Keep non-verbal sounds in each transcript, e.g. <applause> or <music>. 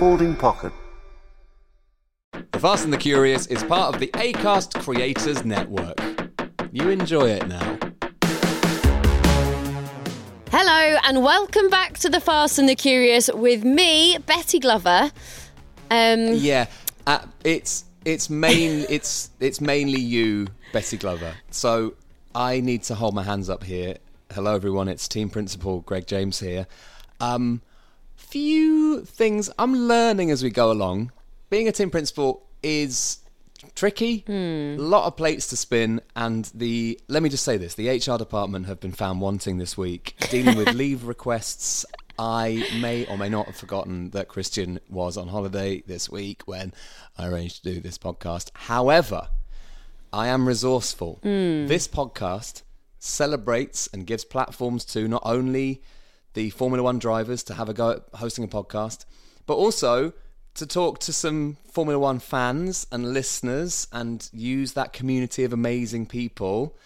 folding pocket. The Fast and the Curious is part of the ACAST Creators Network. You enjoy it now. Hello, and welcome back to The Fast and the Curious with me, Betty Glover. Um, Yeah, uh, it's it's main <laughs> it's it's mainly you, Betty Glover. So I need to hold my hands up here. Hello, everyone. It's Team Principal Greg James here. Um, few things I'm learning as we go along. Being a team principal is tricky. A lot of plates to spin, and the let me just say this: the HR department have been found wanting this week, dealing with <laughs> leave requests. I may or may not have forgotten that Christian was on holiday this week when I arranged to do this podcast. However, I am resourceful. Hmm. This podcast celebrates and gives platforms to not only the Formula One drivers to have a go at hosting a podcast, but also to talk to some Formula One fans and listeners and use that community of amazing people.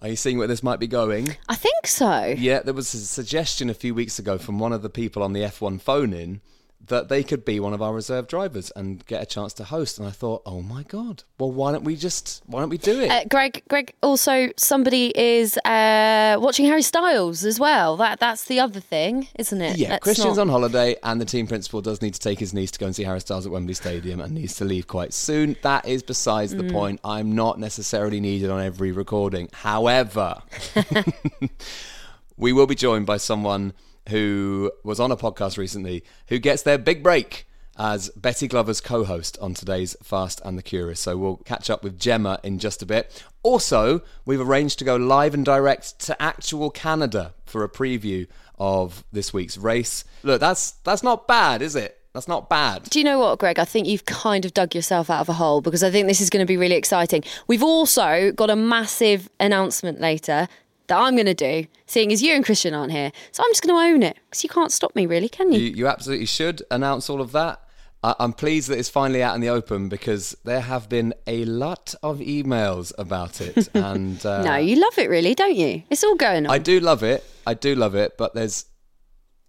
Are you seeing where this might be going? I think so. Yeah, there was a suggestion a few weeks ago from one of the people on the F1 phone in that they could be one of our reserve drivers and get a chance to host. And I thought, oh my God, well, why don't we just, why don't we do it? Uh, Greg, Greg. Also, somebody is uh, watching Harry Styles as well. That that's the other thing, isn't it? Yeah, Let's Christian's not- on holiday, and the team principal does need to take his niece to go and see Harry Styles at Wembley Stadium and needs to leave quite soon. That is besides Mm. the point. I'm not necessarily needed on every recording. However, <laughs> we will be joined by someone who was on a podcast recently who gets their big break as Betty Glover's co host on today's Fast and the Curious. So we'll catch up with Gemma in just a bit. Also, we've arranged to go live and direct to actual Canada for a preview of this week's race. Look, that's that's not bad, is it? That's not bad. Do you know what, Greg? I think you've kind of dug yourself out of a hole because I think this is going to be really exciting. We've also got a massive announcement later that I'm going to do, seeing as you and Christian aren't here. So I'm just going to own it because you can't stop me, really, can you? You, you absolutely should announce all of that. I I'm pleased that it's finally out in the open because there have been a lot of emails about it, <laughs> and uh, no, you love it, really, don't you? It's all going on. I do love it. I do love it, but there's,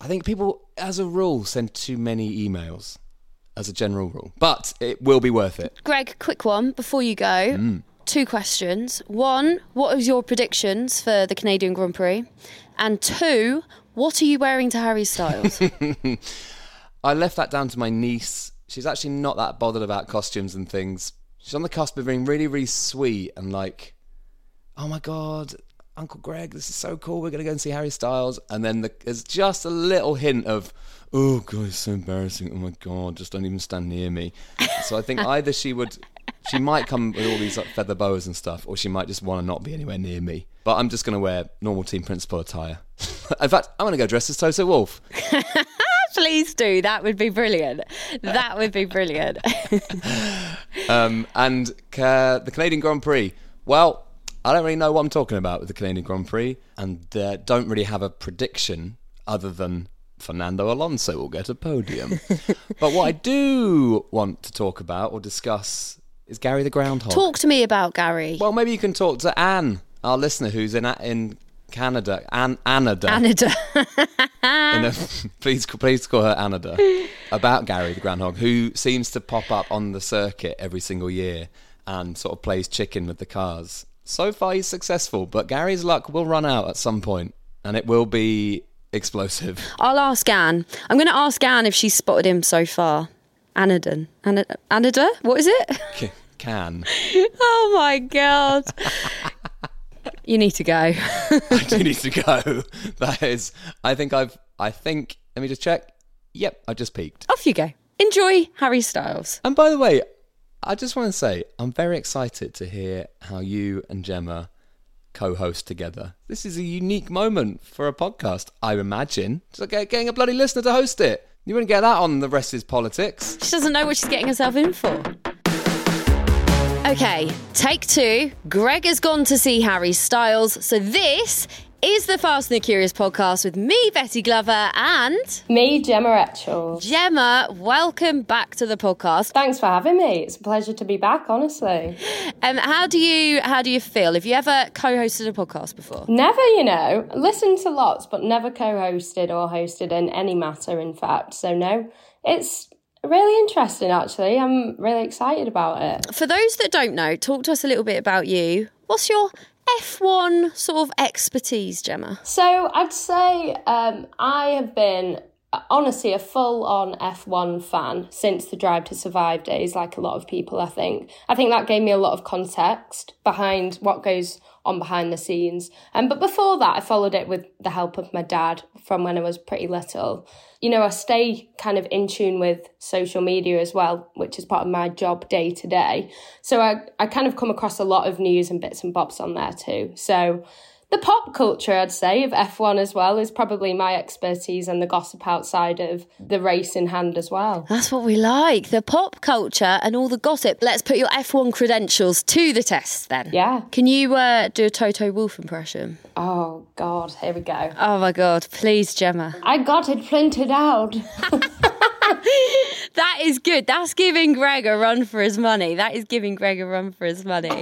I think people, as a rule, send too many emails, as a general rule. But it will be worth it. Greg, quick one before you go. Mm. Two questions. One, what are your predictions for the Canadian Grand Prix? And two, what are you wearing to Harry Styles? <laughs> I left that down to my niece. She's actually not that bothered about costumes and things. She's on the cusp of being really, really sweet and like, oh my god, Uncle Greg, this is so cool. We're gonna go and see Harry Styles, and then the, there's just a little hint of, oh god, it's so embarrassing. Oh my god, just don't even stand near me. so I think <laughs> either she would, she might come with all these like feather boas and stuff, or she might just want to not be anywhere near me. But I'm just gonna wear normal team principal attire. <laughs> In fact, I'm gonna go dressed as Toto Wolff. <laughs> Please do. That would be brilliant. That would be brilliant. <laughs> Um, and uh, the Canadian Grand Prix. Well, I don't really know what I'm talking about with the Canadian Grand Prix, and uh, don't really have a prediction other than Fernando Alonso will get a podium. but what I do want to talk about or discuss is Gary the Groundhog. Talk to me about Gary. Well, maybe you can talk to Anne, our listener, who's in in Canada. Anne, Anada. Canada. <laughs> in a, please, please call her Anada, about Gary the Groundhog, who seems to pop up on the circuit every single year and sort of plays chicken with the cars. So far, he's successful, but Gary's luck will run out at some point, and it will be explosive. I'll ask Anne. I'm going to ask Anne if she's spotted him so far. Anadon. Ana- Anada? What is it? <laughs> C- Can Oh my God. you need to go. <laughs> I <laughs> do need to go. That is, I think I've, I think. Let me just check. Yep, I just peaked. Off you go. Enjoy Harry Styles. And by the way, I just want to say I'm very excited to hear how you and Gemma co-host together. This is a unique moment for a podcast, I imagine. It's like getting a bloody listener to host it. You wouldn't get that on the rest is politics. She doesn't know what she's getting herself in for. Okay, take two. Greg has gone to see Harry Styles. So this is the Fast and the Curious podcast with me, Betty Glover, and Me, Gemma Etchell. Gemma. Welcome back to the podcast. Thanks for having me. It's a pleasure to be back, honestly. Um, how do you how do you feel? Have you ever co-hosted a podcast before? Never, you know, listened to lots, but never co hosted or hosted in any matter, in fact. So, no, it's really interesting, actually. I'm really excited about it. For those that don't know, talk to us a little bit about you. What's your F1 sort of expertise, Gemma? So, I'd say um, I have been honestly a full on F1 fan since the Drive to Survive days, like a lot of people, I think. I think that gave me a lot of context behind what goes on behind the scenes. Um, but before that, I followed it with the help of my dad from when I was pretty little. You know, I stay kind of in tune with social media as well, which is part of my job day to day. So I, I kind of come across a lot of news and bits and bobs on there too. So the pop culture, I'd say, of F1 as well is probably my expertise and the gossip outside of the race in hand as well. That's what we like the pop culture and all the gossip. Let's put your F1 credentials to the test then. Yeah. Can you uh, do a Toto Wolff impression? Oh, God, here we go. Oh my God, please, Gemma. I got it printed out. <laughs> <laughs> That is good. That's giving Greg a run for his money. That is giving Greg a run for his money. <laughs>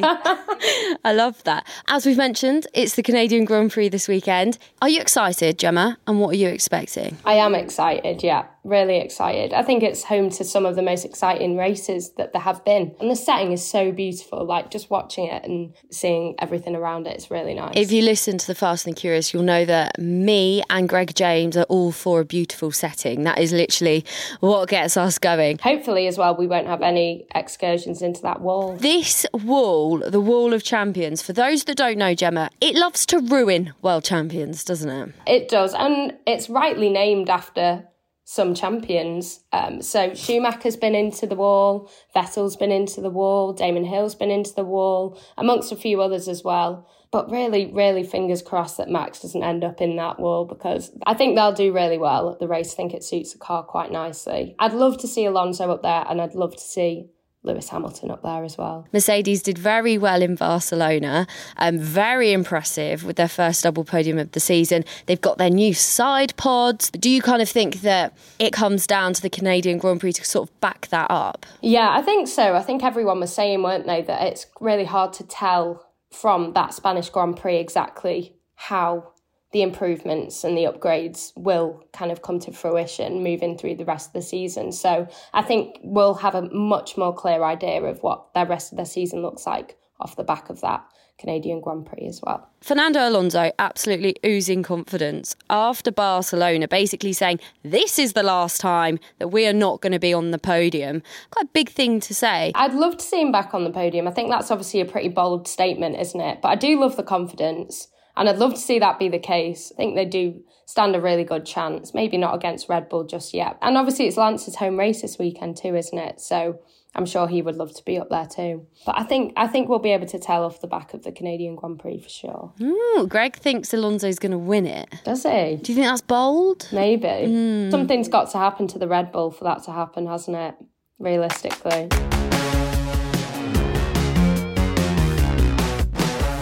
I love that. As we've mentioned, it's the Canadian Grand Prix this weekend. Are you excited, Gemma? And what are you expecting? I am excited, yeah, really excited. I think it's home to some of the most exciting races that there have been. And the setting is so beautiful, like just watching it and seeing everything around it, it's really nice. If you listen to the Fast and the Curious, you'll know that me and Greg James are all for a beautiful setting. That is literally what gets us going. Hopefully, as well, we won't have any excursions into that wall. This wall, the Wall of Champions, for those that don't know, Gemma, it loves to ruin world champions, doesn't it? It does, and it's rightly named after some champions. Um, so Schumacher's been into the wall, Vettel's been into the wall, Damon Hill's been into the wall, amongst a few others as well. But really, really, fingers crossed that Max doesn't end up in that wall because I think they'll do really well at the race. I think it suits the car quite nicely. I'd love to see Alonso up there, and I'd love to see Lewis Hamilton up there as well. Mercedes did very well in Barcelona, um, very impressive with their first double podium of the season. They've got their new side pods. Do you kind of think that it comes down to the Canadian Grand Prix to sort of back that up? Yeah, I think so. I think everyone was saying, weren't they, that it's really hard to tell from that Spanish Grand Prix exactly how the improvements and the upgrades will kind of come to fruition moving through the rest of the season. So I think we'll have a much more clear idea of what the rest of the season looks like off the back of that Canadian Grand Prix as well. Fernando Alonso absolutely oozing confidence after Barcelona, basically saying, This is the last time that we are not going to be on the podium. Quite a big thing to say. I'd love to see him back on the podium. I think that's obviously a pretty bold statement, isn't it? But I do love the confidence. And I'd love to see that be the case. I think they do stand a really good chance. Maybe not against Red Bull just yet. And obviously, it's Lance's home race this weekend too, isn't it? So I'm sure he would love to be up there too. But I think I think we'll be able to tell off the back of the Canadian Grand Prix for sure. Ooh, Greg thinks Alonso's going to win it. Does he? Do you think that's bold? Maybe. Hmm. Something's got to happen to the Red Bull for that to happen, hasn't it? Realistically.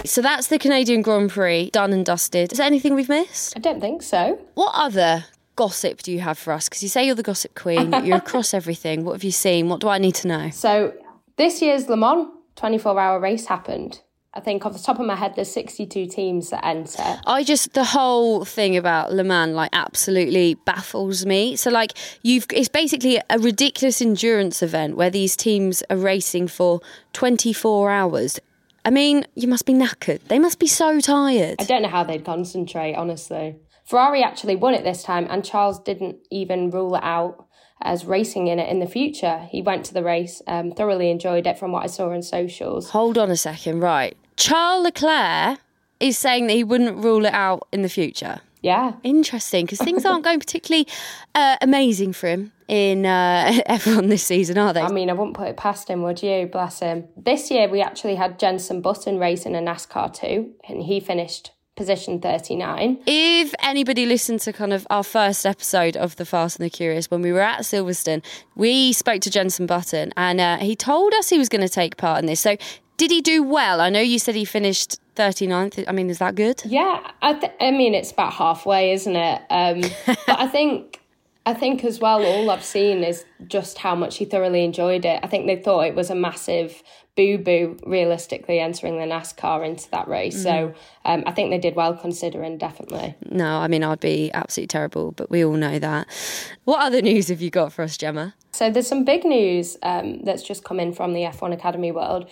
So that's the Canadian Grand Prix done and dusted. Is there anything we've missed? I don't think so. What other gossip do you have for us? Because you say you're the gossip queen, you're <laughs> across everything. What have you seen? What do I need to know? So this year's Le Mans 24 hour race happened. I think off the top of my head, there's 62 teams that enter. I just the whole thing about Le Mans like absolutely baffles me. So like you've it's basically a ridiculous endurance event where these teams are racing for 24 hours. I mean, you must be knackered. They must be so tired. I don't know how they'd concentrate, honestly. Ferrari actually won it this time, and Charles didn't even rule it out as racing in it in the future. He went to the race, um, thoroughly enjoyed it from what I saw on socials. Hold on a second, right? Charles Leclerc is saying that he wouldn't rule it out in the future. Yeah. Interesting, because things aren't going particularly uh, amazing for him in uh, <laughs> F1 this season, are they? I mean, I wouldn't put it past him, would you? Bless him. This year, we actually had Jenson Button racing a NASCAR too, and he finished position 39. If anybody listened to kind of our first episode of The Fast and the Curious, when we were at Silverstone, we spoke to Jenson Button and uh, he told us he was going to take part in this. So Did he do well? I know you said he finished 39th. I mean, is that good? Yeah, I, th- I mean, it's about halfway, isn't it? Um, <laughs> but I think. I think as well, all I've seen is just how much he thoroughly enjoyed it. I think they thought it was a massive boo boo, realistically, entering the NASCAR into that race. Mm. So um, I think they did well considering, definitely. No, I mean, I'd be absolutely terrible, but we all know that. What other news have you got for us, Gemma? So there's some big news um, that's just come in from the F1 Academy world.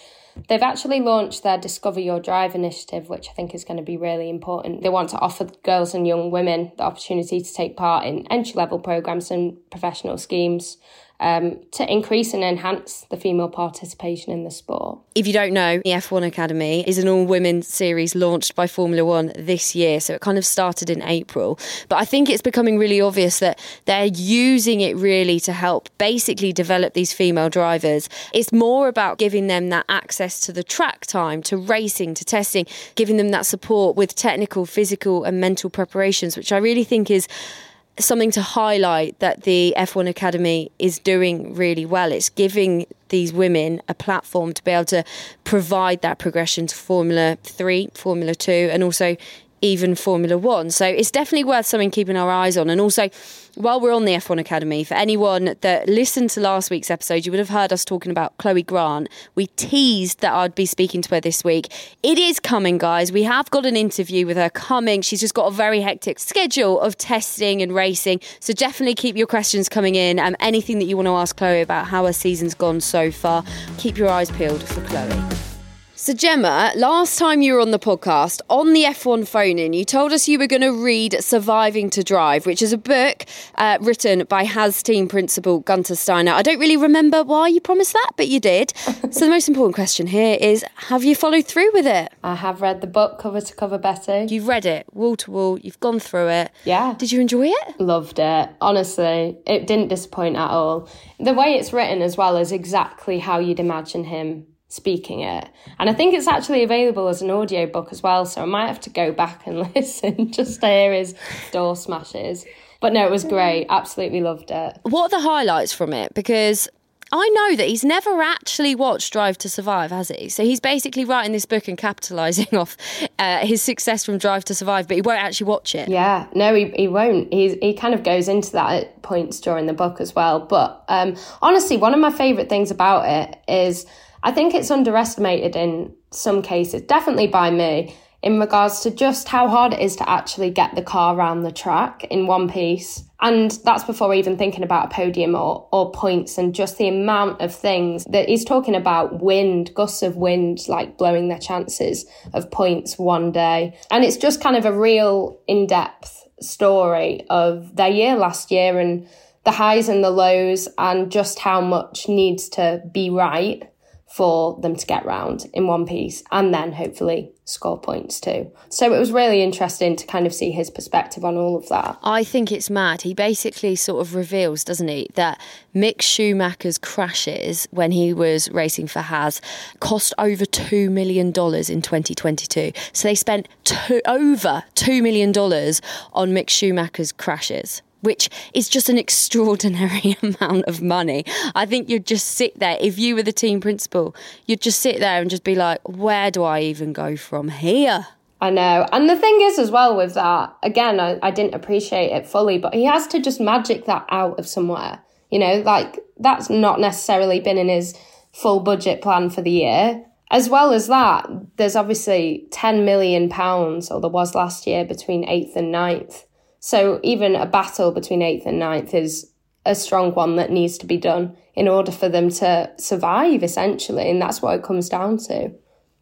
They've actually launched their Discover Your Drive initiative, which I think is going to be really important. They want to offer girls and young women the opportunity to take part in entry level programs and professional schemes um, to increase and enhance the female participation in the sport. If you don't know, the F1 Academy is an all women series launched by Formula One this year. So it kind of started in April. But I think it's becoming really obvious that they're using it really to help basically develop these female drivers. It's more about giving them that access to the track time, to racing, to testing, giving them that support with technical, physical, and mental preparations, which I really think is something to highlight that the F1 Academy is doing really well. It's giving these women a platform to be able to provide that progression to Formula 3, Formula 2, and also even Formula One. So it's definitely worth something keeping our eyes on. And also, while we're on the F1 Academy, for anyone that listened to last week's episode, you would have heard us talking about Chloe Grant. We teased that I'd be speaking to her this week. It is coming, guys. We have got an interview with her coming. She's just got a very hectic schedule of testing and racing. So definitely keep your questions coming in. Um, anything that you want to ask Chloe about how her season's gone so far, keep your eyes peeled for Chloe. So, Gemma, last time you were on the podcast, on the F1 phone in, you told us you were going to read Surviving to Drive, which is a book uh, written by Haas team principal Guenther Steiner. I don't really remember why you promised that, but you did. <laughs> so, the most important question here is have you followed through with it? I have read the book cover to cover, Betty. You've read it wall to wall, you've gone through it. Yeah. Did you enjoy it? Loved it. Honestly, it didn't disappoint at all. The way it's written as well is exactly how you'd imagine him speaking it. And I think it's actually available as an audiobook as well, so I might have to go back and <laughs> listen just to hear his door smashes. But no, it was great. Absolutely loved it. What are the highlights from it? Because I know that he's never actually watched Drive to Survive, has he? So he's basically writing this book and capitalising <laughs> off uh, his success from Drive to Survive, but he won't actually watch it. Yeah, no, he, he won't. He's, he kind of goes into that at points during the book as well. But um, honestly, one of my favourite things about it is I think it's underestimated in some cases, definitely by me, in regards to just how hard it is to actually get the car around the track in one piece. And that's before even thinking about a podium or, or points and just the amount of things that he's talking about wind, gusts of wind, like blowing their chances of points one day. And it's just kind of a real in depth story of their year last year and the highs and the lows and just how much needs to be right for them to get round in one piece and then hopefully score points too. So it was really interesting to kind of see his perspective on all of that. I think it's mad. He basically sort of reveals, doesn't he, that Mick Schumacher's crashes when he was racing for Haas cost over $2 million in 2022. So they spent two, over $2 million on Mick Schumacher's crashes which is just an <laughs> extraordinary <laughs> amount of money. I think you'd just sit there, if you were the team principal, you'd just sit there and just be like, where do I even go from here? I know. And the thing is, as well, with that, again, I, I didn't appreciate it fully, but he has to just magic that out of somewhere. You know, like that's not necessarily been in his full budget plan for the year. As well as that, there's obviously £10 million, or there was last year, between 8th and 9th so even a battle between eighth and ninth is a strong one that needs to be done in order for them to survive, essentially. And that's what it comes down to.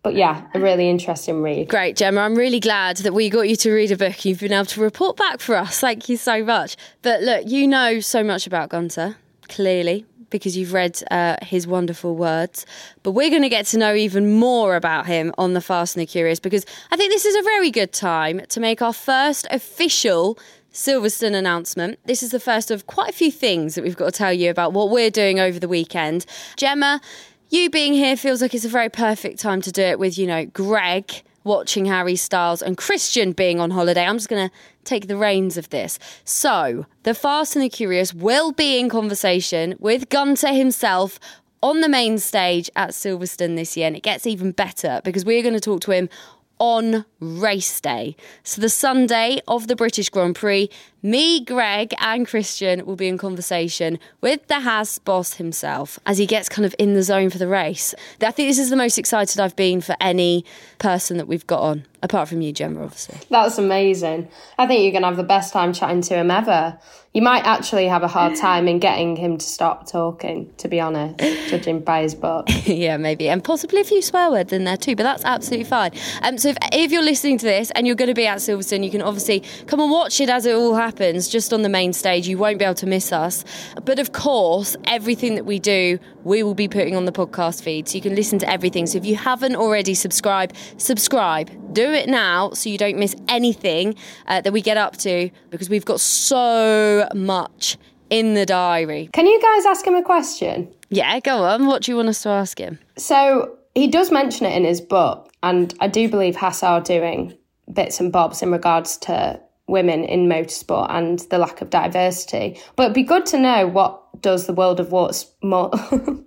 But yeah, a really interesting read. Great, Gemma. I'm really glad that we got you to read a book. You've been able to report back for us. Thank you so much. But look, you know so much about Guenther, clearly because you've read uh, his wonderful words. But we're going to get to know even more about him on the Fast and the Curious because I think this is a very good time to make our first official Silverstone announcement. This is the first of quite a few things that we've got to tell you about what we're doing over the weekend. Gemma, you being here feels like it's a very perfect time to do it with, you know, Greg watching Harry Styles and Christian being on holiday. I'm just going to take the reins of this. So, the Fast and the Curious will be in conversation with Guenther himself on the main stage at Silverstone this year, and it gets even better because we're going to talk to him on race day. So, the Sunday of the British Grand Prix, me, Greg, and Christian will be in conversation with the Haas boss himself as he gets kind of in the zone for the race. I think this is the most excited I've been for any person that we've got on, apart from you, Gemma, obviously. That's amazing. I think you're going to have the best time chatting to him ever. You might actually have a hard time in getting him to stop talking, to be honest, judging by his book. <laughs> yeah, maybe. And possibly a few swear words in there too, but that's absolutely fine. Um, so if, if you're listening to this and you're going to be at Silverstone, you can obviously come and watch it as it all happens just on the main stage. You won't be able to miss us. But of course, everything that we do, we will be putting on the podcast feed. So you can listen to everything. So if you haven't already subscribed, subscribe. Do it now so you don't miss anything uh, that we get up to because we've got so much in the diary. Can you guys ask him a question? Yeah, go on. What do you want us to ask him? So he does mention it in his book, and I do believe Haas are doing bits and bobs in regards to women in motorsport and the lack of diversity. But it'd be good to know what does the world of water, mo- <laughs>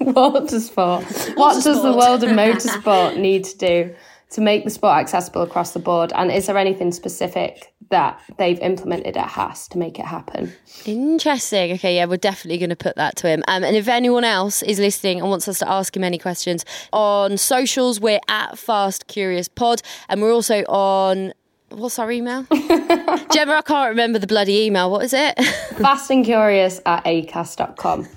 watersport, what does the world of <laughs> motorsport need to do to make the sport accessible across the board? And is there anything specific that they've implemented at Haas to make it happen? Interesting. Okay, yeah, we're definitely going to put that to him. Um, and if anyone else is listening and wants us to ask him any questions on socials, we're at Fast Curious Pod, and we're also on What's our email? <laughs> Gemma, I can't remember the bloody email. What is it? <laughs> Fast and curious at acast.com.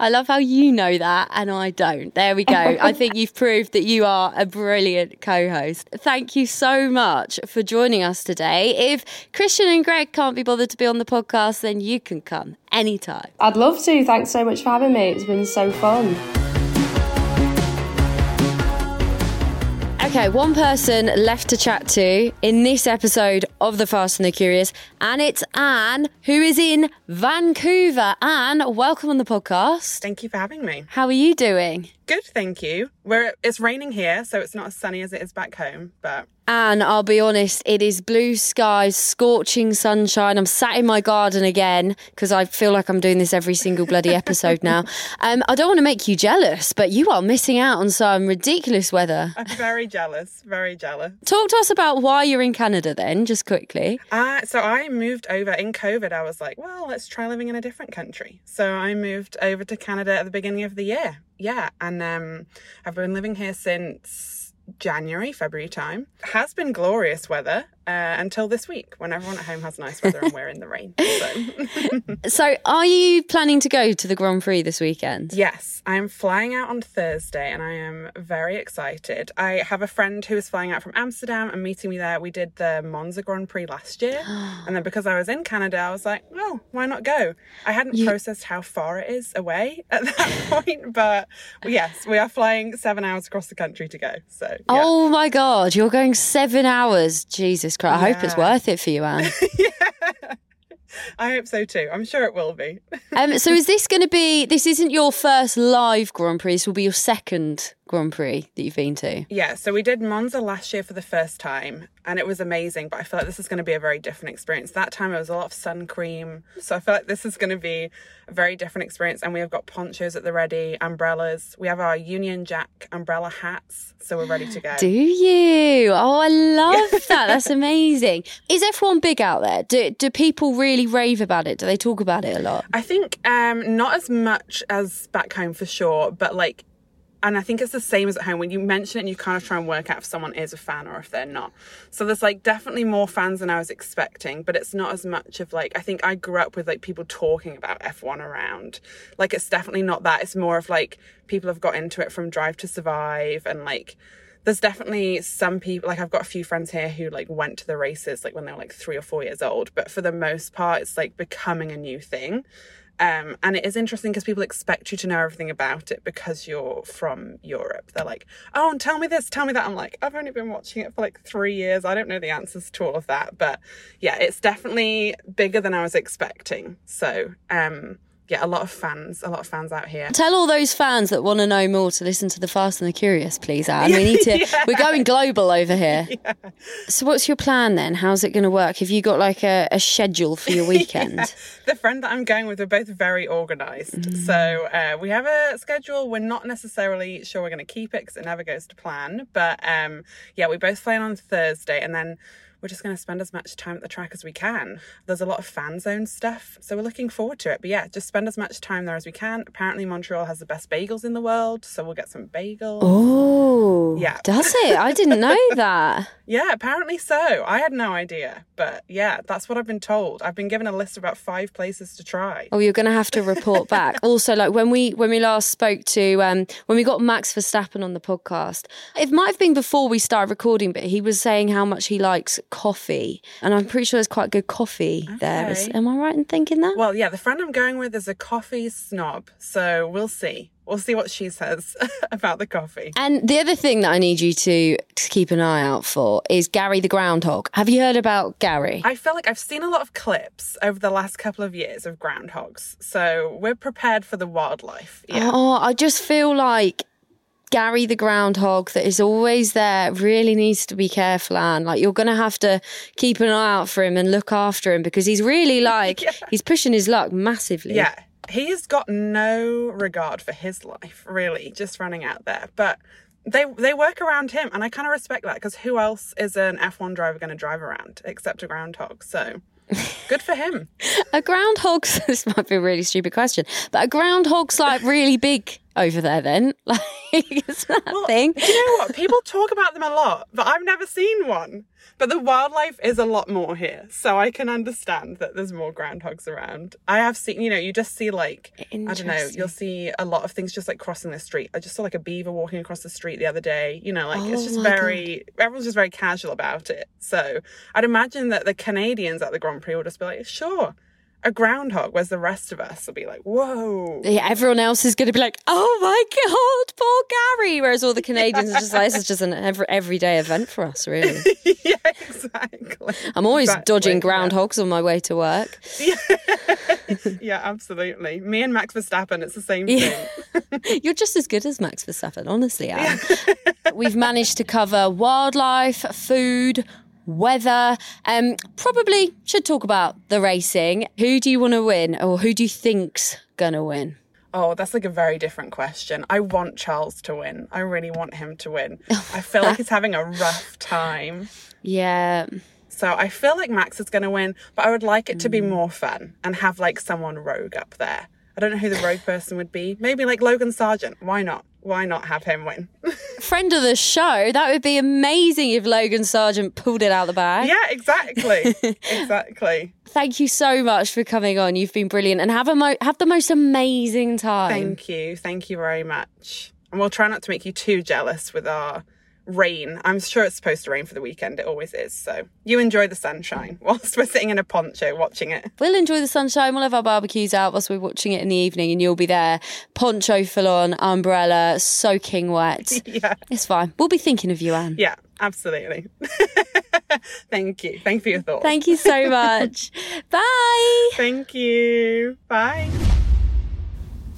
I love how you know that and I don't. There we go. I think you've proved that you are a brilliant co host. Thank you so much for joining us today. If Christian and Greg can't be bothered to be on the podcast, then you can come anytime. I'd love to. Thanks so much for having me. It's been so fun. Okay, one person left to chat to in this episode of The Fast and the Curious, and it's Anne, who is in Vancouver. Anne, welcome on the podcast. Thank you for having me. How are you doing? Good, thank you. We're, it's raining here, so it's not as sunny as it is back home, but. And I'll be honest, it is blue skies, scorching sunshine. I'm sat in my garden again because I feel like I'm doing this every single bloody episode now. <laughs> Um, I don't want to make you jealous, but you are missing out on some ridiculous weather. I'm very jealous, very jealous. Talk to us about why you're in Canada then, just quickly. Uh, so I moved over in COVID. I was like, well, let's try living in a different country. So I moved over to Canada at the beginning of the year yeah, and um, I've been living here since January, February time. Has been glorious weather uh, until this week when everyone at home has nice weather and we're in the rain. So. <laughs> <laughs> so, are you planning to go to the Grand Prix this weekend? Yes, I am flying out on Thursday and I am very excited. I have a friend who is flying out from Amsterdam and meeting me there. We did the Monza Grand Prix last year. <gasps> and then because I was in Canada, I was like, oh, why not go? I hadn't you... processed how far it is away <laughs> at that point, but yes, we are flying seven hours across the country to go. So, yeah. oh my God, you're going seven hours. Jesus Christ. I yeah. hope it's worth it for you, Anne. <laughs> yeah. I hope so too. I'm sure it will be. um, so is this going to be? This isn't your first live Grand Prix. This will be your second Grand Prix that you've been to. Yeah. So we did Monza last year for the first time, and it was amazing. But I feel like this is going to be a very different experience. That time it was a lot of sun cream, so I feel like this is going to be a very different experience. And we have got ponchos at the ready, umbrellas. We have our Union Jack umbrella hats, so we're ready to go. <gasps> Do you? Oh, I love <laughs> that. That's amazing. Is F1 big out there? Do do people really rave about it? Do they talk about it a lot? I think um, not as much as back home for sure, but like and I think it's the same as at home when you mention it and you kind of try and work out if someone is a fan or if they're not. So there's like definitely more fans than I was expecting, but it's not as much of like I think I grew up with like people talking about F1 around. Like it's definitely not that. It's more of like people have got into it from Drive to Survive and like there's definitely some people like I've got a few friends here who like went to the races like when they were like 3 or 4 years old, but for the most part it's like becoming a new thing. Um, and it is interesting because people expect you to know everything about it because you're from Europe. They're like, oh, and tell me this, tell me that. I'm like, I've only been watching it for like three years. I don't know the answers to all of that. But yeah, it's definitely bigger than I was expecting. So, um, yeah, a lot of fans, a lot of fans out here. Tell all those fans that want to know more to listen to the Fast and the Curious, please, Anne. We need to. <laughs> Yeah. We're going global over here. <laughs> So, what's your plan then? How's it going to work? Have you got like a, a schedule for your <laughs> weekend? the friend that I'm going with, we're both very organised. Mm. So uh, we have a schedule. We're not necessarily sure we're going to keep it because it never goes to plan. But um, yeah, we both fly in on Thursday and then we're just going to spend as much time at the track as we can. There's a lot of fan zone stuff. So we're looking forward to it. But yeah, just spend as much time there as we can. Apparently, Montreal has the best bagels in the world. So we'll get some bagels. Oh, Yeah. Does it? I didn't know <laughs> that. Yeah, apparently so. I had no idea. But yeah, that's what I've been told. I've been given a list of about five places to try. Oh, you're going to have to report <laughs> back. also, like when we when we last spoke to um, when we got Max Verstappen on the podcast, it might have been before we started recording, but he was saying how much he likes coffee, and I'm pretty sure there's quite good coffee there. Is, am I right in thinking that? Well, yeah, the friend I'm going with is a coffee snob. So we'll see. We'll see what she says <laughs> about the coffee. And the other thing that I need you to, to keep an eye out for is Gary the groundhog. Have you heard about Gary? I feel like I've seen a lot of clips over the last couple of years of groundhogs. So we're prepared for the wildlife. Yeah. Oh, I just feel like Gary the groundhog that is always there really needs to be careful, Anne. Like you're going to have to keep an eye out for him and look after him because he's really <laughs> like he's pushing his luck massively. Yeah. He's got no regard for his life, really, just running out there. But they they work around him, and I kind of respect that because who else is an F1 driver going to drive around except a groundhog? So good for him. <laughs> A groundhog's <laughs> this might be a really stupid question, but a groundhog's like really big over there. Then <laughs> like is that a thing? You know what? People talk about them a lot, but I've never seen one. But the wildlife is a lot more here, so I can understand that there's more groundhogs around. I have seen, you know, you just see like I don't know, you'll see a lot of things just like crossing the street. I just saw like a beaver walking across the street the other day. You know, like it's Oh just my very everyone's just very casual about it. So I'd imagine that the Canadians at the Grand Prix will just be like, sure, a groundhog, whereas the rest of us will be like, whoa. Yeah, everyone else is going to be like, "Oh my god, poor Gary," whereas all the <laughs> Canadians are just like, "This is just an every, everyday event for us, really." <laughs> yeah, exactly. I'm always Exactly, dodging yeah. groundhogs on my way to work. <laughs> Yeah, absolutely. Me and Max Verstappen, it's the same Yeah. thing. You're just as good as Max Verstappen, honestly, Anne. We've managed to cover wildlife, food, weather. Um, probably should talk about the racing. Who do you want to win, or who do you think's gonna win? Oh, that's like a very different question. I want Charles to win. I really want him to win. I feel like he's having a rough time. Yeah, So I feel like Max is going to win, but I would like it to be more fun and have like someone rogue up there. I don't know who the rogue person would be. Maybe like Logan Sargeant. Why not? Why not have him win? <laughs> friend of the show. That would be amazing if Logan Sargeant pulled it out of the bag. yeah, exactly. <laughs> exactly. Thank you so much for coming on. You've been brilliant, and have a mo- have the most amazing time. Thank you. Thank you very much. And we'll try not to make you too jealous with our rain. I'm sure it's supposed to rain for the weekend. It always is. So you enjoy the sunshine <laughs> whilst we're sitting in a poncho watching it. We'll enjoy the sunshine. We'll have our barbecues out whilst we're watching it in the evening, and you'll be there, poncho full on, umbrella, soaking wet. <laughs> Yeah. It's fine. We'll be thinking of you, Anne. Yeah, absolutely. <laughs> Thank you. Thank you for your thoughts. Thank you so much. Bye. Thank you. Bye.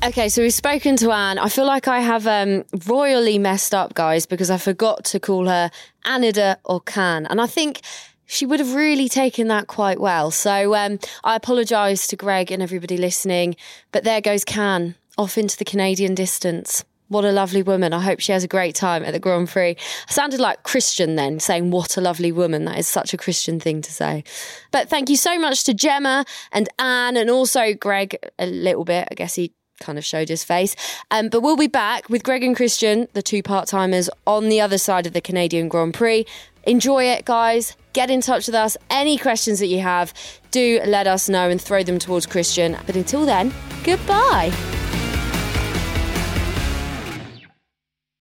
Okay, so we've spoken to Anne. I feel like I have um, royally messed up, guys, because I forgot to call her Anida or Can. And I think she would have really taken that quite well. So um, I apologise to Greg and everybody listening. But there goes Can off into the Canadian distance. What a lovely woman. I hope she has a great time at the Grand Prix. I sounded like Christian then, saying, What a lovely woman. That is such a Christian thing to say. But thank you so much to Gemma and Anne and also Greg a little bit. I guess he kind of showed his face. Um, but we'll be back with Greg and Christian, the two part timers, on the other side of the Canadian Grand Prix. Enjoy it, guys. Get in touch with us. Any questions that you have, do let us know and throw them towards Christian. But until then, goodbye.